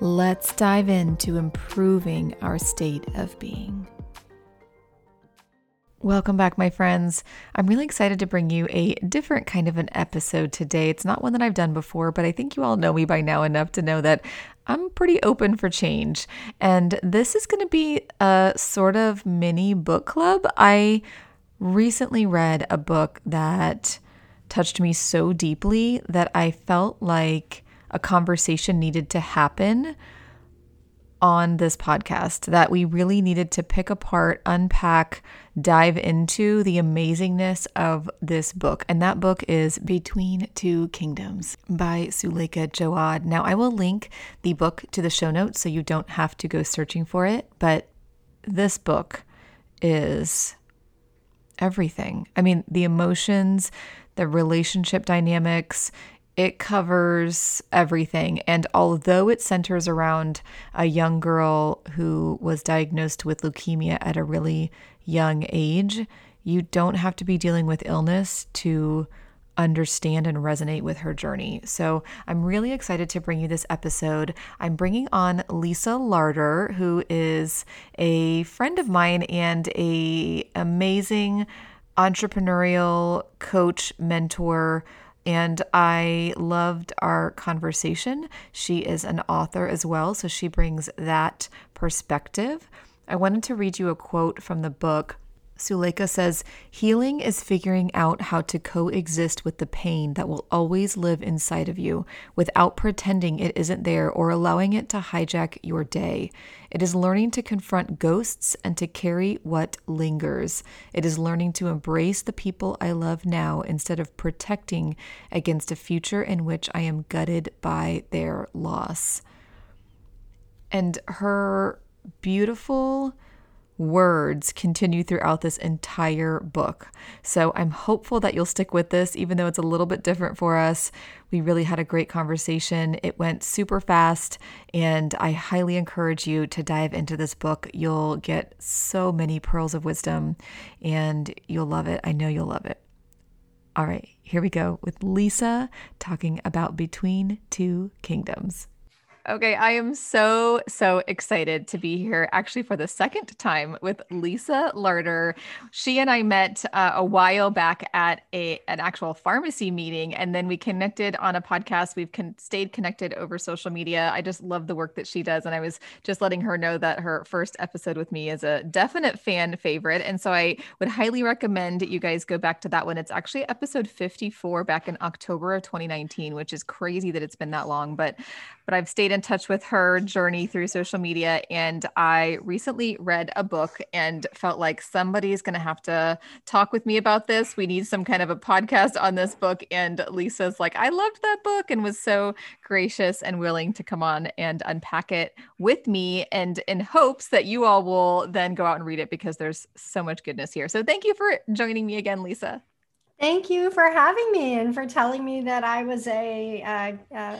Let's dive into improving our state of being. Welcome back, my friends. I'm really excited to bring you a different kind of an episode today. It's not one that I've done before, but I think you all know me by now enough to know that I'm pretty open for change. And this is going to be a sort of mini book club. I recently read a book that touched me so deeply that I felt like a conversation needed to happen on this podcast that we really needed to pick apart, unpack, dive into the amazingness of this book. And that book is Between Two Kingdoms by Suleika Jaouad. Now, I will link the book to the show notes so you don't have to go searching for it, but this book is everything. I mean, the emotions, the relationship dynamics, it covers everything. And although it centers around a young girl who was diagnosed with leukemia at a really young age, you don't have to be dealing with illness to understand and resonate with her journey. So I'm really excited to bring you this episode. I'm bringing on Lisa Larter, who is a friend of mine and a amazing entrepreneurial coach, mentor, and I loved our conversation. She is an author as well, so she brings that perspective. I wanted to read you a quote from the book Suleika says, Healing is figuring out how to coexist with the pain that will always live inside of you without pretending it isn't there or allowing it to hijack your day. It is learning to confront ghosts and to carry what lingers. It is learning to embrace the people I love now instead of protecting against a future in which I am gutted by their loss. And her beautiful, words continue throughout this entire book. So I'm hopeful that you'll stick with this, even though it's a little bit different for us. We really had a great conversation. It went super fast, and I highly encourage you to dive into this book. You'll get so many pearls of wisdom, and you'll love it. I know you'll love it. All right, here we go with Lisa talking about Between Two Kingdoms. Okay, I am so, so excited to be here actually for the second time with Lisa Larter. She and I met uh, a while back at a an actual pharmacy meeting, and then we connected on a podcast. We've con- stayed connected over social media. I just love the work that she does. And I was just letting her know that her first episode with me is a definite fan favorite. And so I would highly recommend you guys go back to that one. It's actually episode 54 back in October of 2019, which is crazy that it's been that long. But but I've stayed touch with her journey through social media. And I recently read a book and felt like somebody's going to have to talk with me about this. We need some kind of a podcast on this book. And Lisa's like, I loved that book and was so gracious and willing to come on and unpack it with me. And in hopes that you all will then go out and read it because there's so much goodness here. So thank you for joining me again, Lisa. Thank you for having me and for telling me that I was a, a,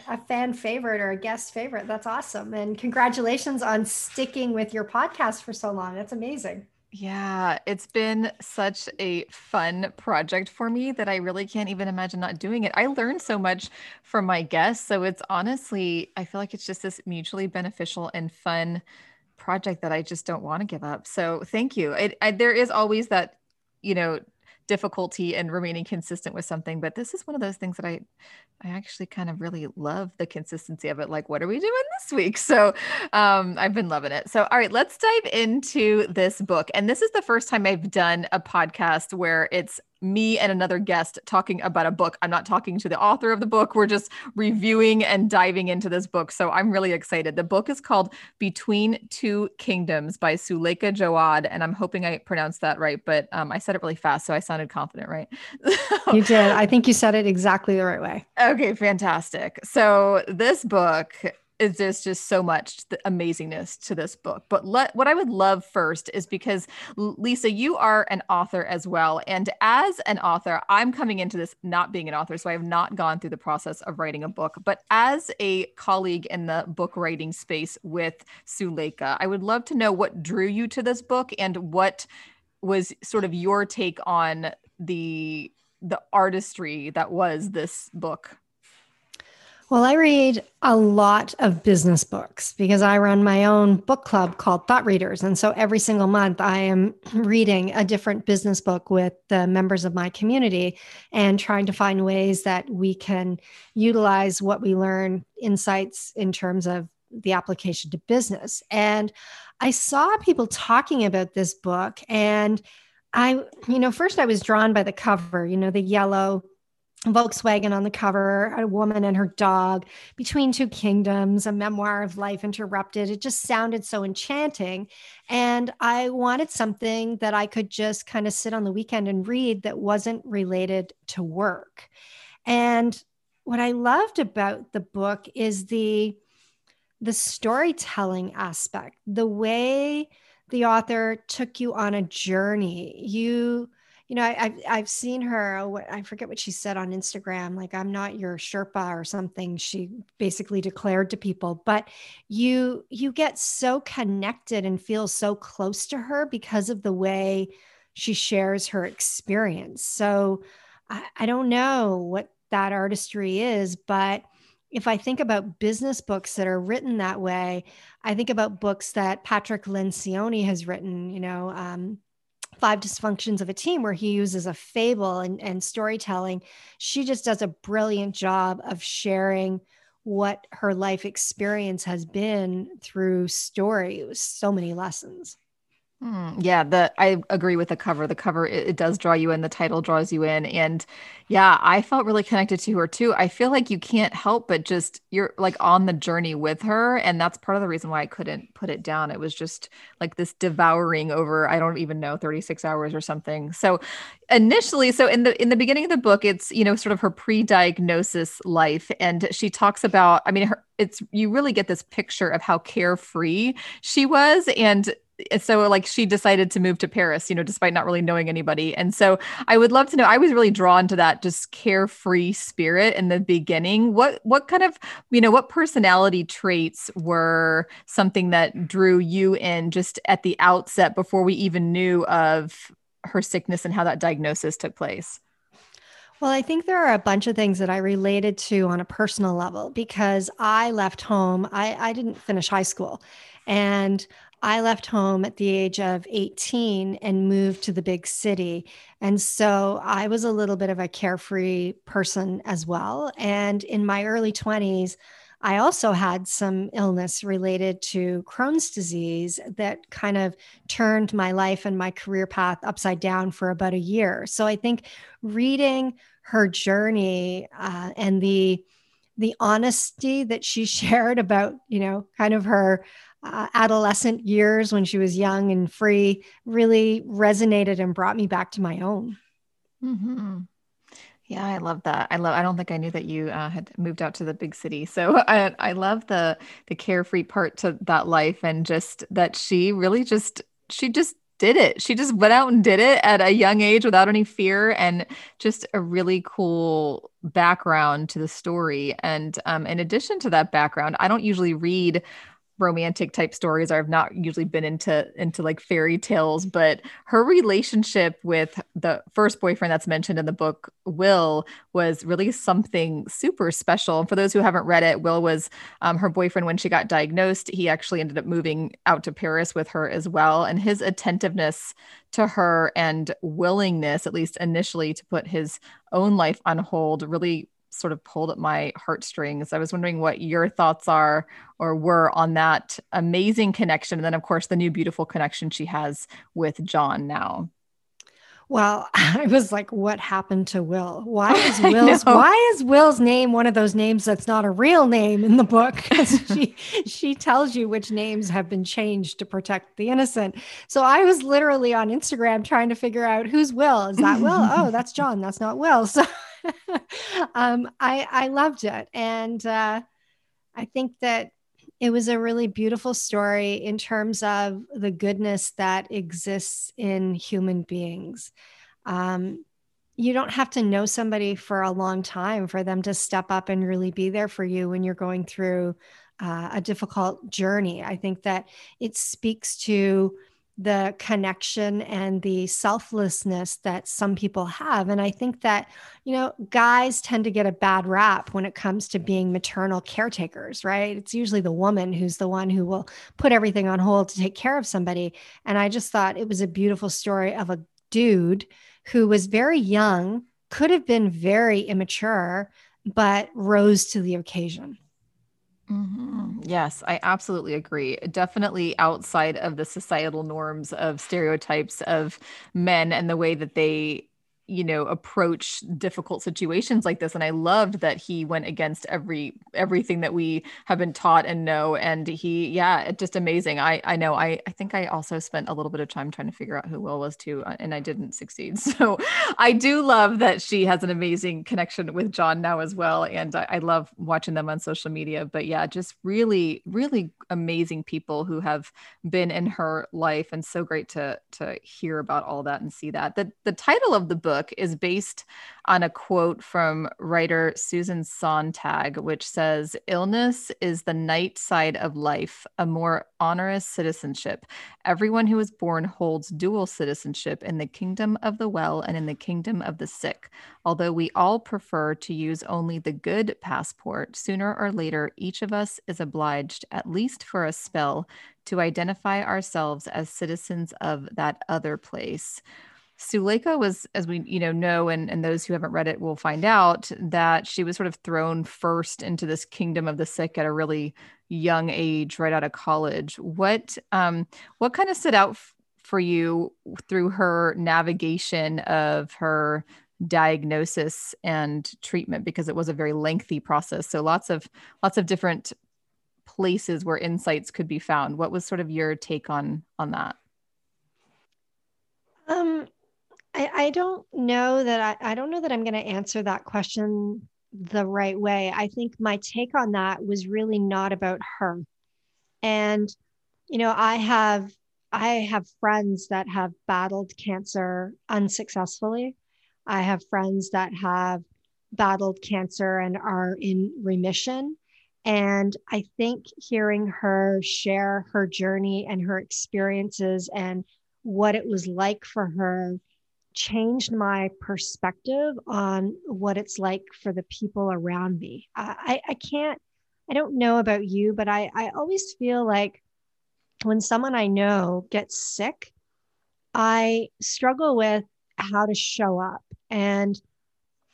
a fan favorite or a guest favorite. That's awesome. And congratulations on sticking with your podcast for so long. That's amazing. Yeah, it's been such a fun project for me that I really can't even imagine not doing it. I learned so much from my guests. So it's honestly, I feel like it's just this mutually beneficial and fun project that I just don't want to give up. So thank you. It, I, there is always that, you know, difficulty in remaining consistent with something but this is one of those things that i i actually kind of really love the consistency of it like what are we doing this week? So um i've been loving it. So all right let's dive into this book and this is the first time i've done a podcast where it's me and another guest talking about a book. I'm not talking to the author of the book. We're just reviewing and diving into this book. So I'm really excited. The book is called Between Two Kingdoms by Suleika Jaouad. And I'm hoping I pronounced that right, but um, I said it really fast. So I sounded confident, right? you did. I think you said it exactly the right way. Okay, fantastic. So this book is there's just so much amazingness to this book. But let, what I would love first is because Lisa, you are an author as well, and as an author, I'm coming into this not being an author, so I have not gone through the process of writing a book. But as a colleague in the book writing space with Suleika, I would love to know what drew you to this book and what was sort of your take on the the artistry that was this book. Well, I read a lot of business books because I run my own book club called Thought Readers. And so every single month I am reading a different business book with the members of my community and trying to find ways that we can utilize what we learn, insights in terms of the application to business. And I saw people talking about this book and I, you know, first I was drawn by the cover, you know, the yellow Volkswagen on the cover, a woman and her dog, Between Two Kingdoms, a memoir of life interrupted. It just sounded so enchanting. And I wanted something that I could just kind of sit on the weekend and read that wasn't related to work. And what I loved about the book is the the storytelling aspect, the way the author took you on a journey. You you know, I, have I've seen her. I forget what she said on Instagram. Like, I'm not your Sherpa or something. She basically declared to people. But you you get so connected and feel so close to her because of the way she shares her experience. So I, I don't know what that artistry is, but if I think about business books that are written that way, I think about books that Patrick Lencioni has written. You know. Um, five dysfunctions of a team where he uses a fable and, and storytelling she just does a brilliant job of sharing what her life experience has been through story. It was so many lessons Mm, yeah, the I agree with the cover. The cover it, it, does draw you in. The title draws you in, and yeah, I felt really connected to her too. I feel like you can't help but just you're like on the journey with her, and that's part of the reason why I couldn't put it down. It was just like this devouring over I don't even know 36 hours or something. So initially, so in the in the beginning of the book, it's you know sort of her pre-diagnosis life, and she talks about. I mean, her it's you really get this picture of how carefree she was and Eh, so like she decided to move to Paris, you know, despite not really knowing anybody. And so I would love to know. I was really drawn to that just carefree spirit in the beginning. What what kind of you know what personality traits were something that drew you in just at the outset before we even knew of her sickness and how that diagnosis took place? Well, I think there are a bunch of things that I related to on a personal level because I left home. I, I didn't finish high school. And I left home at the age of 18 and moved to the big city. And so I was a little bit of a carefree person as well. And in my early 20s, I also had some illness related to Crohn's disease that kind of turned my life and my career path upside down for about a year. So I think reading her journey uh, and the the honesty that she shared about, you know, kind of her uh, adolescent years when she was young and free really resonated and brought me back to my own. Mm-hmm. Yeah, I love that. I love. I don't think I knew that you uh, had moved out to the big city. So I, I love the the carefree part to that life, and just that she really just she just did it. She just went out and did it at a young age without any fear, and just a really cool background to the story. And um, in addition to that background, I don't usually read romantic type stories or I've not usually been into into like fairy tales but her relationship with the first boyfriend that's mentioned in the book Will was really something super special. And for those who haven't read it Will was um, her boyfriend when she got diagnosed he actually ended up moving out to Paris with her as well. And his attentiveness to her and willingness at least initially to put his own life on hold really sort of pulled at my heartstrings. I was wondering what your thoughts are or were on that amazing connection. And then, of course, the new beautiful connection she has with John now. Well, I was like, what happened to Will? Why is Will's why is Will's name one of those names that's not a real name in the book? she she tells you which names have been changed to protect the innocent. So I was literally on Instagram trying to figure out who's Will. Is that Will? oh, that's John. That's not Will. So um, I I loved it. And uh, I think that it was a really beautiful story in terms of the goodness that exists in human beings. Um, you don't have to know somebody for a long time for them to step up and really be there for you when you're going through uh, a difficult journey. I think that it speaks to the connection and the selflessness that some people have. And I think that, you know, guys tend to get a bad rap when it comes to being maternal caretakers, right? It's usually the woman who's the one who will put everything on hold to take care of somebody. And I just thought it was a beautiful story of a dude who was very young, could have been very immature, but rose to the occasion. Mm-hmm. Yes, I absolutely agree. Definitely outside of the societal norms of stereotypes of men and the way that they you know approach difficult situations like this and i loved that he went against every everything that we have been taught and know and he yeah just amazing. I i know i i think i also spent a little bit of time trying to figure out who will was too uh, and i didn't succeed. So i do love that she has an amazing connection with john now as well and i, I love watching them on social media. But yeah just really really amazing people who have been in her life and so great to to hear about all that and see that. The the title of the book book is based on a quote from writer Susan Sontag, which says, Illness is the night side of life, a more onerous citizenship. Everyone who is born holds dual citizenship in the kingdom of the well and in the kingdom of the sick. Although we all prefer to use only the good passport, sooner or later, each of us is obliged, at least for a spell, to identify ourselves as citizens of that other place. Suleika was, as we you know know, and, and those who haven't read it will find out that she was sort of thrown first into this kingdom of the sick at a really young age, right out of college. What um what kind of stood out f- for you through her navigation of her diagnosis and treatment? Because it was a very lengthy process so lots of lots of different places where insights could be found. What was sort of your take on on that? Um I, don't know that I, I don't know that I'm going to answer that question the right way. I think my take on that was really not about her. And, you know, I have I have friends that have battled cancer unsuccessfully. I have friends that have battled cancer and are in remission. And I think hearing her share her journey and her experiences and what it was like for her changed my perspective on what it's like for the people around me. I, I can't, I don't know about you, but I, I always feel like when someone I know gets sick, I struggle with how to show up and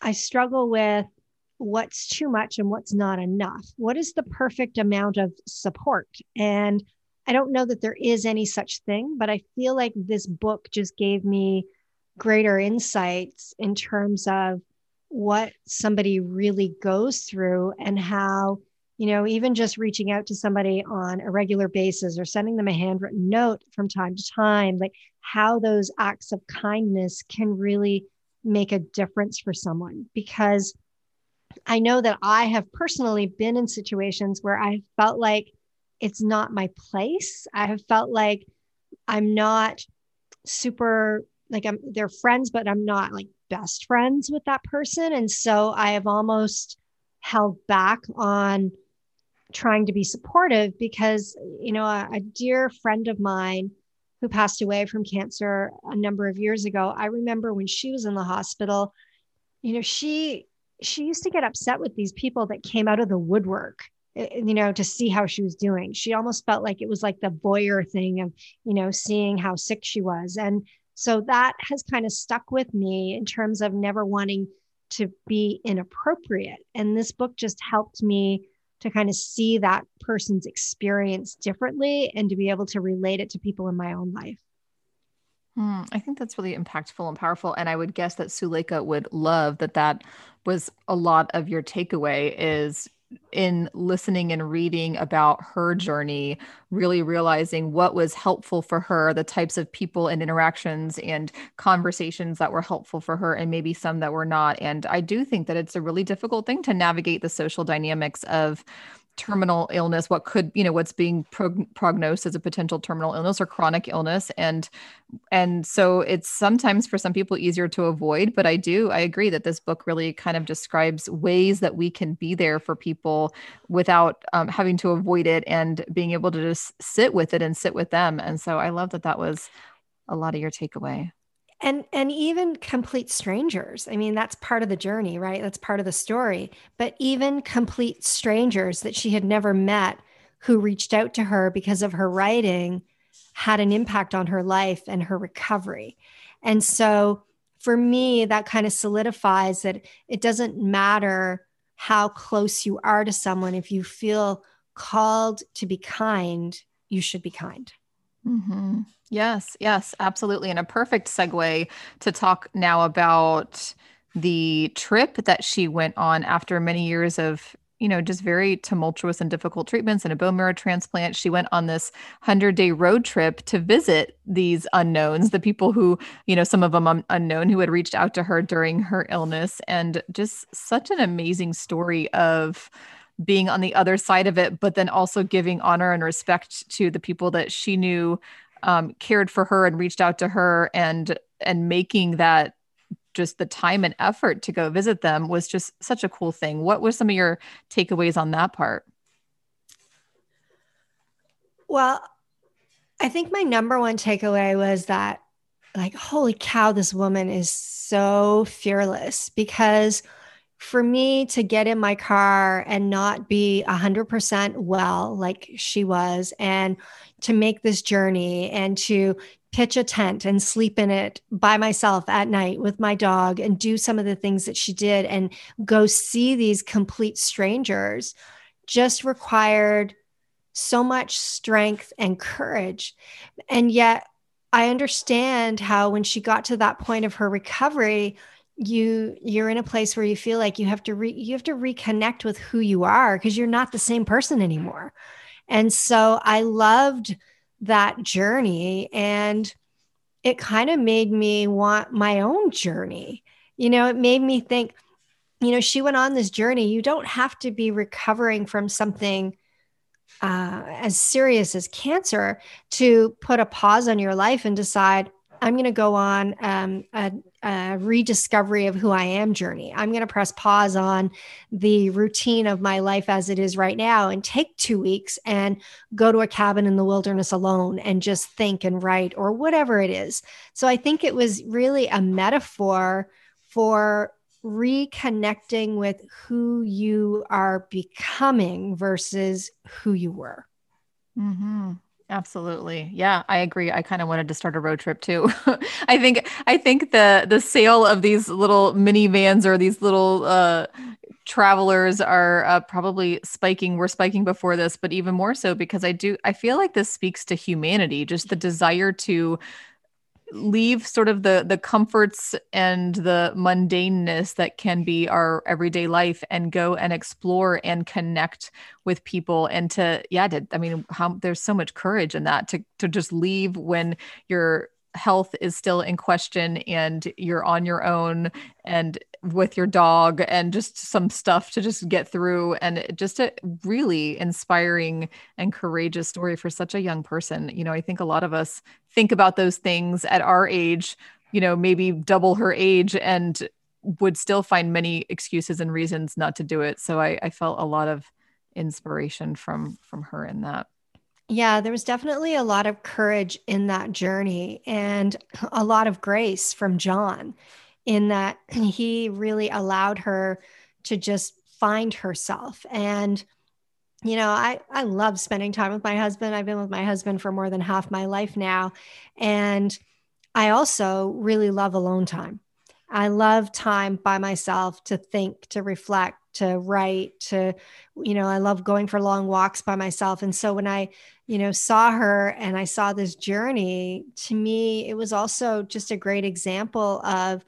I struggle with what's too much and what's not enough. What is the perfect amount of support? And I don't know that there is any such thing, but I feel like this book just gave me greater insights in terms of what somebody really goes through and how you know even just reaching out to somebody on a regular basis or sending them a handwritten note from time to time like how those acts of kindness can really make a difference for someone. Because i know that i have personally been in situations where i felt like it's not my place. I have felt like i'm not super like I'm they're friends, but I'm not like best friends with that person. And so I have almost held back on trying to be supportive because, you know, a, a dear friend of mine who passed away from cancer a number of years ago, I remember when she was in the hospital, you know, she she used to get upset with these people that came out of the woodwork eh, eh, you know to see how she was doing she almost felt like it was like the voyeur thing of you know seeing how sick she was and so that has kind of stuck with me in terms of never wanting to be inappropriate. And this book just helped me to kind of see that person's experience differently and to be able to relate it to people in my own life. Hmm, I think that's really impactful and powerful. And I would guess that Suleika would love that that was a lot of your takeaway is in listening and reading about her journey, really realizing what was helpful for her, the types of people and interactions and conversations that were helpful for her, and maybe some that were not. And I do think that it's a really difficult thing to navigate the social dynamics of terminal illness what could you know what's being prog- prognosed as a potential terminal illness or chronic illness. And and so it's sometimes for some people easier to avoid but i do i agree that this book really kind of describes ways that we can be there for people without um, having to avoid it and being able to just sit with it and sit with them. And so i love that that was a lot of your takeaway and and even complete strangers. I mean that's part of the journey right? That's part of the story. But even complete strangers that she had never met who reached out to her because of her writing had an impact on her life and her recovery. And so for me that kind of solidifies that it doesn't matter how close you are to someone if you feel called to be kind you should be kind. Mm-hmm. Yes, yes, absolutely. And a perfect segue to talk now about the trip that she went on after many years of you know, just very tumultuous and difficult treatments and a bone marrow transplant. She went on this 100 day road trip to visit these unknowns, the people who, you know, some of them unknown who had reached out to her during her illness. And just such an amazing story of being on the other side of it, but then also giving honor and respect to the people that she knew um, cared for her and reached out to her and and making that just the time and effort to go visit them was just such a cool thing. What was some of your takeaways on that part? Well, I think my number one takeaway was that, like, holy cow, this woman is so fearless because for me to get in my car and not be 100% well, like she was, and to make this journey and to pitch a tent and sleep in it by myself at night with my dog and do some of the things that she did and go see these complete strangers just required so much strength and courage. And yet, I understand how when she got to that point of her recovery, you you're in a place where you feel like you have to re, you have to reconnect with who you are because you're not the same person anymore. And so I loved that journey and it kind of made me want my own journey. You know, it made me think, you know, she went on this journey. You don't have to be recovering from something uh, as serious as cancer to put a pause on your life and decide, I'm going to go on um, a, a, rediscovery of who I am journey. I'm going to press pause on the routine of my life as it is right now and take two weeks and go to a cabin in the wilderness alone and just think and write or whatever it is. So I think it was really a metaphor for reconnecting with who you are becoming versus who you were. Mm-hmm. Absolutely. Yeah, I agree. I kind of wanted to start a road trip too. I think I think the the sale of these little minivans or these little uh travelers are uh, probably spiking we're spiking before this but even more so because i do i feel like this speaks to humanity just the desire to leave sort of the the comforts and the mundaneness that can be our everyday life and go and explore and connect with people and to yeah to, i mean how there's so much courage in that to to just leave when you're health is still in question and you're on your own and with your dog and just some stuff to just get through. And just a really inspiring and courageous story for such a young person. You know i think a lot of us think about those things at our age you know maybe double her age and would still find many excuses and reasons not to do it. So i, I felt a lot of inspiration from from her in that yeah, there was definitely a lot of courage in that journey and a lot of grace from John in that he really allowed her to just find herself. And, you know, I, I love spending time with my husband. I've been with my husband for more than half my life now. And I also really love alone time. I love time by myself to think, to reflect, to write, to, you know, I love going for long walks by myself. And so when I you know, saw her and I saw this journey, to me, it was also just a great example of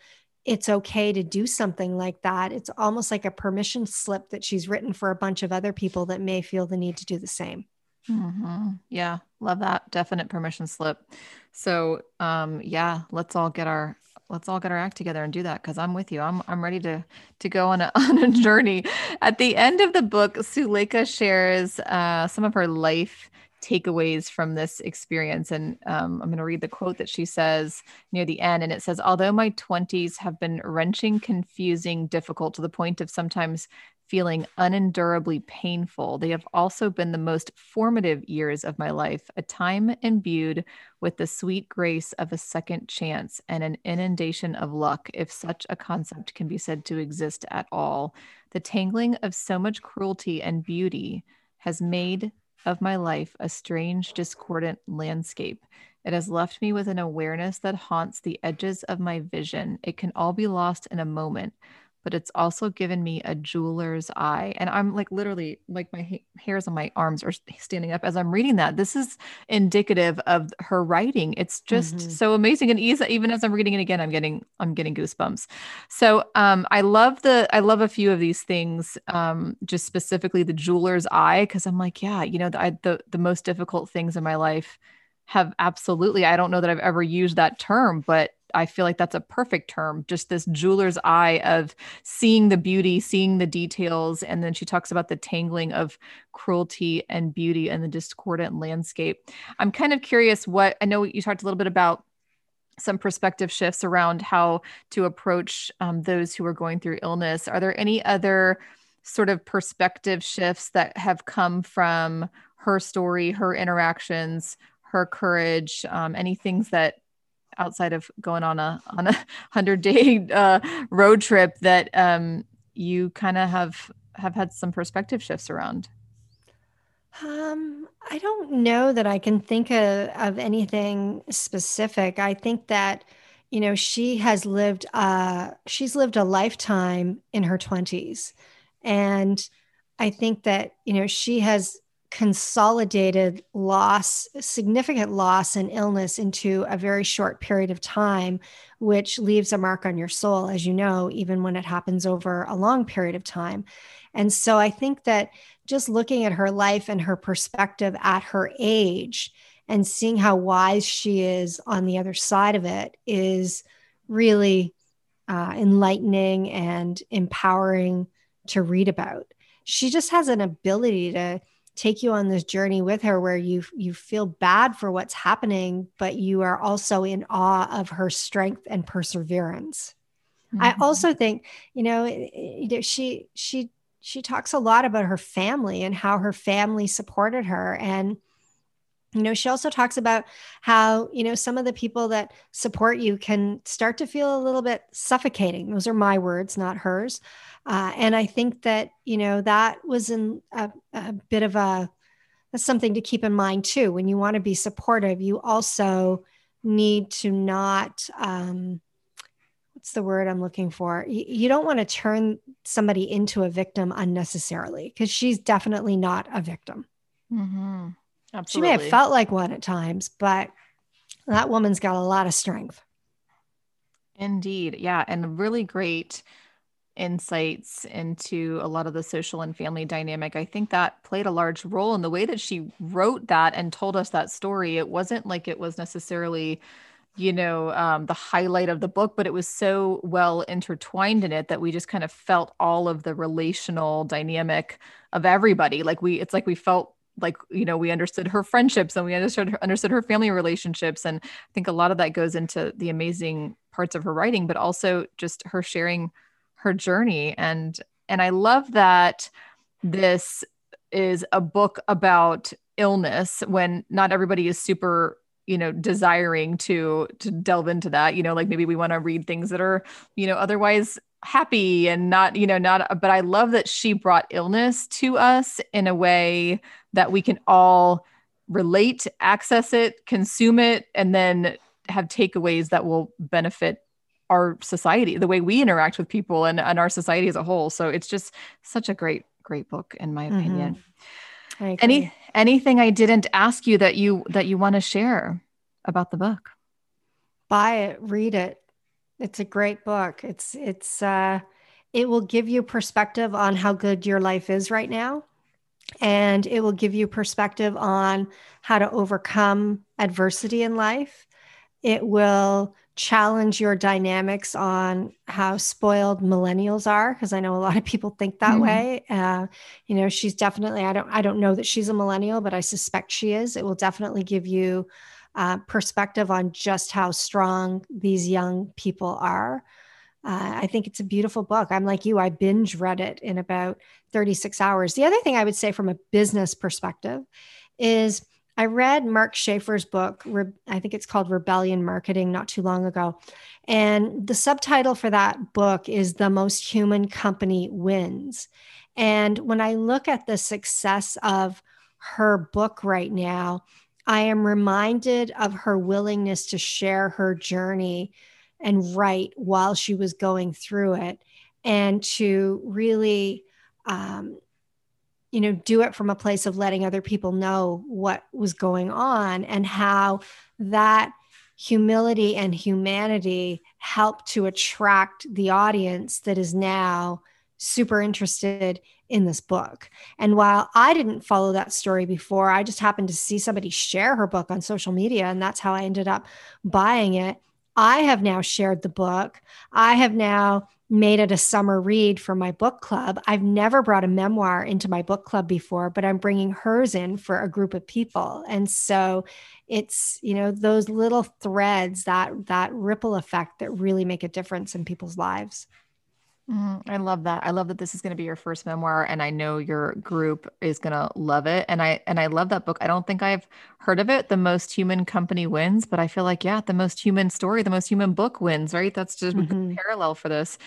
it's okay to do something like that. It's almost like a permission slip that she's written for a bunch of other people that may feel the need to do the same. Mm-hmm. Yeah, love that. Definite permission slip. So, um, yeah, let's all get our let's all get our act together and do that because I'm with you. I'm I'm ready to to go on a on a journey. At the end of the book, Suleika shares uh, some of her life takeaways from this experience. And um, I'm going to read the quote that she says near the end. And it says, Although my 20s have been wrenching, confusing, difficult to the point of sometimes feeling unendurably painful, they have also been the most formative years of my life, a time imbued with the sweet grace of a second chance and an inundation of luck, if such a concept can be said to exist at all. The tangling of so much cruelty and beauty has made of my life a strange, discordant landscape. It has left me with an awareness that haunts the edges of my vision. It can all be lost in a moment, but it's also given me a jeweler's eye. And I'm like literally, like my ha- hairs on my arms are standing up as I'm reading that. This is indicative of her writing. It's just mm-hmm. so amazing. And easy. even as I'm reading it again, I'm getting I'm getting goosebumps. So um, I love the I love a few of these things. Um, just specifically the jeweler's eye, because I'm like, yeah, you know, the, I, the the most difficult things in my life have absolutely. I don't know that I've ever used that term, but I feel like that's a perfect term, just this jeweler's eye of seeing the beauty, seeing the details. And then she talks about the tangling of cruelty and beauty and the discordant landscape. I'm kind of curious what I know you talked a little bit about some perspective shifts around how to approach um, those who are going through illness. Are there any other sort of perspective shifts that have come from her story, her interactions, her courage, um, any things that outside of going on a on a hundred day uh, road trip that um, you kind of have have had some perspective shifts around? Um, I don't know that I can think of, of anything specific. I think that you know she has lived uh she's lived a lifetime in her 20s and i think that you know she has consolidated loss, significant loss and illness into a very short period of time, which leaves a mark on your soul, as you know, even when it happens over a long period of time. And so I think that just looking at her life and her perspective at her age and seeing how wise she is on the other side of it is really uh, enlightening and empowering to read about. She just has an ability to take you on this journey with her where you you feel bad for what's happening but you are also in awe of her strength and perseverance mm-hmm. i also think you know she she she talks a lot about her family and how her family supported her and you know she also talks about how you know some of the people that support you can start to feel a little bit suffocating those are my words not hers uh, and I think that, you know, that was in a, a bit of a, that's something to keep in mind too. When you want to be supportive, you also need to not, um, what's the word I'm looking for? You, you don't want to turn somebody into a victim unnecessarily because she's definitely not a victim. Mm-hmm. She may have felt like one at times, but that woman's got a lot of strength. Indeed. Yeah. And really great insights into a lot of the social and family dynamic. I think that played a large role in the way that she wrote that and told us that story. It wasn't like it was necessarily, you know, um, the highlight of the book, but it was so well intertwined in it that we just kind of felt all of the relational dynamic of everybody. Like we, it's like we felt like you know we understood her friendships and we understood her, understood her family relationships. And i think a lot of that goes into the amazing parts of her writing but also just her sharing her journey. And and I love that this is a book about illness when not everybody is super you know desiring to to delve into that. You know like maybe we want to read things that are you know otherwise happy and not you know not but i love that she brought illness to us in a way that we can all relate access it consume it and then have takeaways that will benefit our society, the way we interact with people and, and our society as a whole. So it's just such a great, great book in my opinion. Mm-hmm. Any anything I didn't ask you that you that you want to share about the book? Buy it, read it. It's a great book. It's it's uh it will give you perspective on how good your life is right now and it will give you perspective on how to overcome adversity in life. It will challenge your dynamics on how spoiled millennials are because i know a lot of people think that mm-hmm. way uh, you know she's definitely i don't i don't know that she's a millennial but i suspect she is it will definitely give you uh, perspective on just how strong these young people are uh, I think it's a beautiful book. I'm like you, I binge read it in about 36 hours. The other thing I would say from a business perspective is I read Mark Schaefer's book, I think it's called Rebellion Marketing, not too long ago. And the subtitle for that book is The Most Human Company Wins. And when I look at the success of her book right now, I am reminded of her willingness to share her journey and write while she was going through it and to really um, you know do it from a place of letting other people know what was going on and how that humility and humanity helped to attract the audience that is now super interested in this book. And while I didn't follow that story before, I just happened to see somebody share her book on social media, and that's how I ended up buying it. I have now shared the book. I have now made it a summer read for my book club. I've never brought a memoir into my book club before, but I'm bringing hers in for a group of people. And so it's, you know, those little threads that that ripple effect that really make a difference in people's lives. Mm, I love that. I love that this is going to be your first memoir and I know your group is going to love it. And I and I love that book. I don't think I've heard of it. The most human company wins, but I feel like yeah, the most human story, the most human book wins, right? That's just mm-hmm. parallel for this.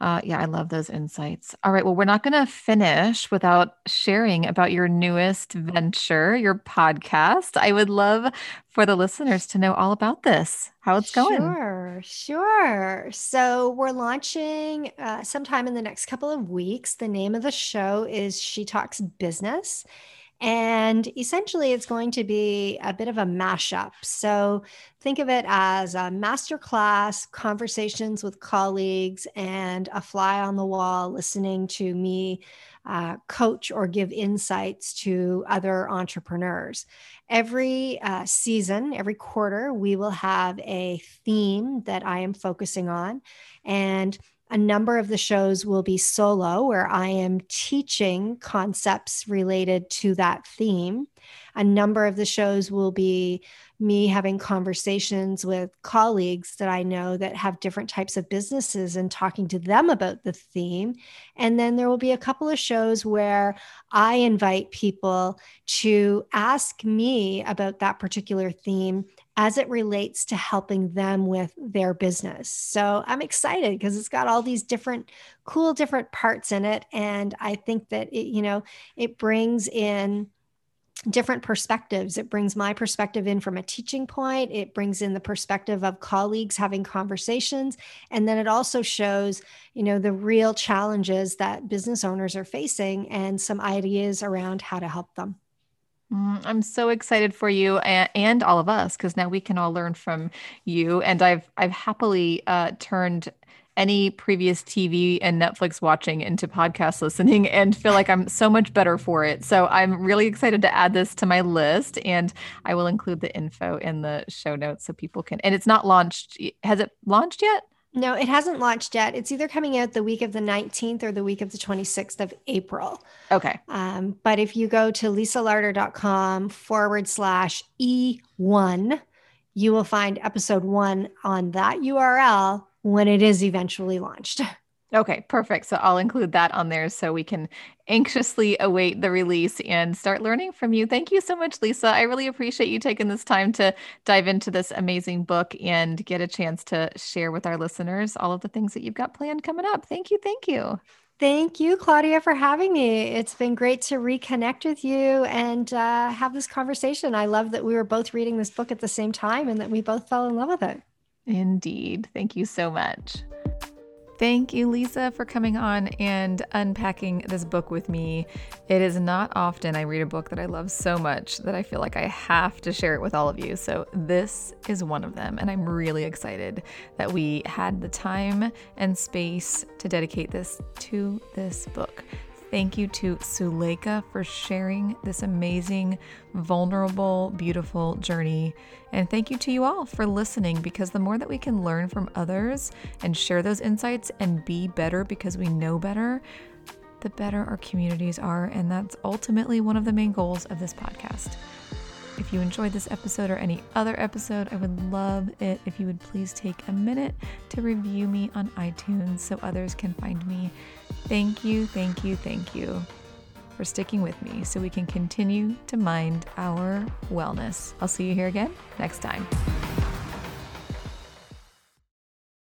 Uh, yeah, I love those insights. All right, well, we're not going to finish without sharing about your newest venture, your podcast. I would love for the listeners to know all about this, how it's going. Sure, sure. So we're launching uh, sometime in the next couple of weeks. The name of the show is She Talks Business. And essentially, it's going to be a bit of a mashup. So think of it as a masterclass, conversations with colleagues, and a fly on the wall listening to me uh, coach or give insights to other entrepreneurs. Every uh, season, every quarter, we will have a theme that I am focusing on. And a number of the shows will be solo, where I am teaching concepts related to that theme. A number of the shows will be me having conversations with colleagues that I know that have different types of businesses and talking to them about the theme. And then there will be a couple of shows where I invite people to ask me about that particular theme as it relates to helping them with their business. So I'm excited because it's got all these different cool different parts in it and I think that it you know it brings in different perspectives. It brings my perspective in from a teaching point, it brings in the perspective of colleagues having conversations, and then it also shows, you know, the real challenges that business owners are facing and some ideas around how to help them. Mm, I'm so excited for you and, and all of us because now we can all learn from you. And I've I've happily uh, turned any previous TV and Netflix watching into podcast listening and feel like I'm so much better for it. So I'm really excited to add this to my list and I will include the info in the show notes so people can. And it's not launched. Has it launched yet? No, it hasn't launched yet. It's either coming out the week of the 19th or the week of the 26th of April. Okay. Um, but if you go to lisalarter.com forward slash E1, you will find episode one on that URL when it is eventually launched. Okay, perfect. So I'll include that on there so we can anxiously await the release and start learning from you. Thank you so much, Lisa. I really appreciate you taking this time to dive into this amazing book and get a chance to share with our listeners all of the things that you've got planned coming up. Thank you. Thank you. Thank you, Claudia, for having me. It's been great to reconnect with you and uh, have this conversation. I love that we were both reading this book at the same time and that we both fell in love with it. Indeed. Thank you so much. Thank you, Lisa, for coming on and unpacking this book with me. It is not often I read a book that I love so much that I feel like I have to share it with all of you. So, this is one of them. And I'm really excited that we had the time and space to dedicate this to this book. Thank you to Suleika for sharing this amazing, vulnerable, beautiful journey. And thank you to you all for listening because the more that we can learn from others and share those insights and be better because we know better, the better our communities are. And that's ultimately one of the main goals of this podcast. If you enjoyed this episode or any other episode, I would love it if you would please take a minute to review me on iTunes so others can find me. Thank you, thank you, thank you for sticking with me so we can continue to mind our wellness. I'll see you here again next time.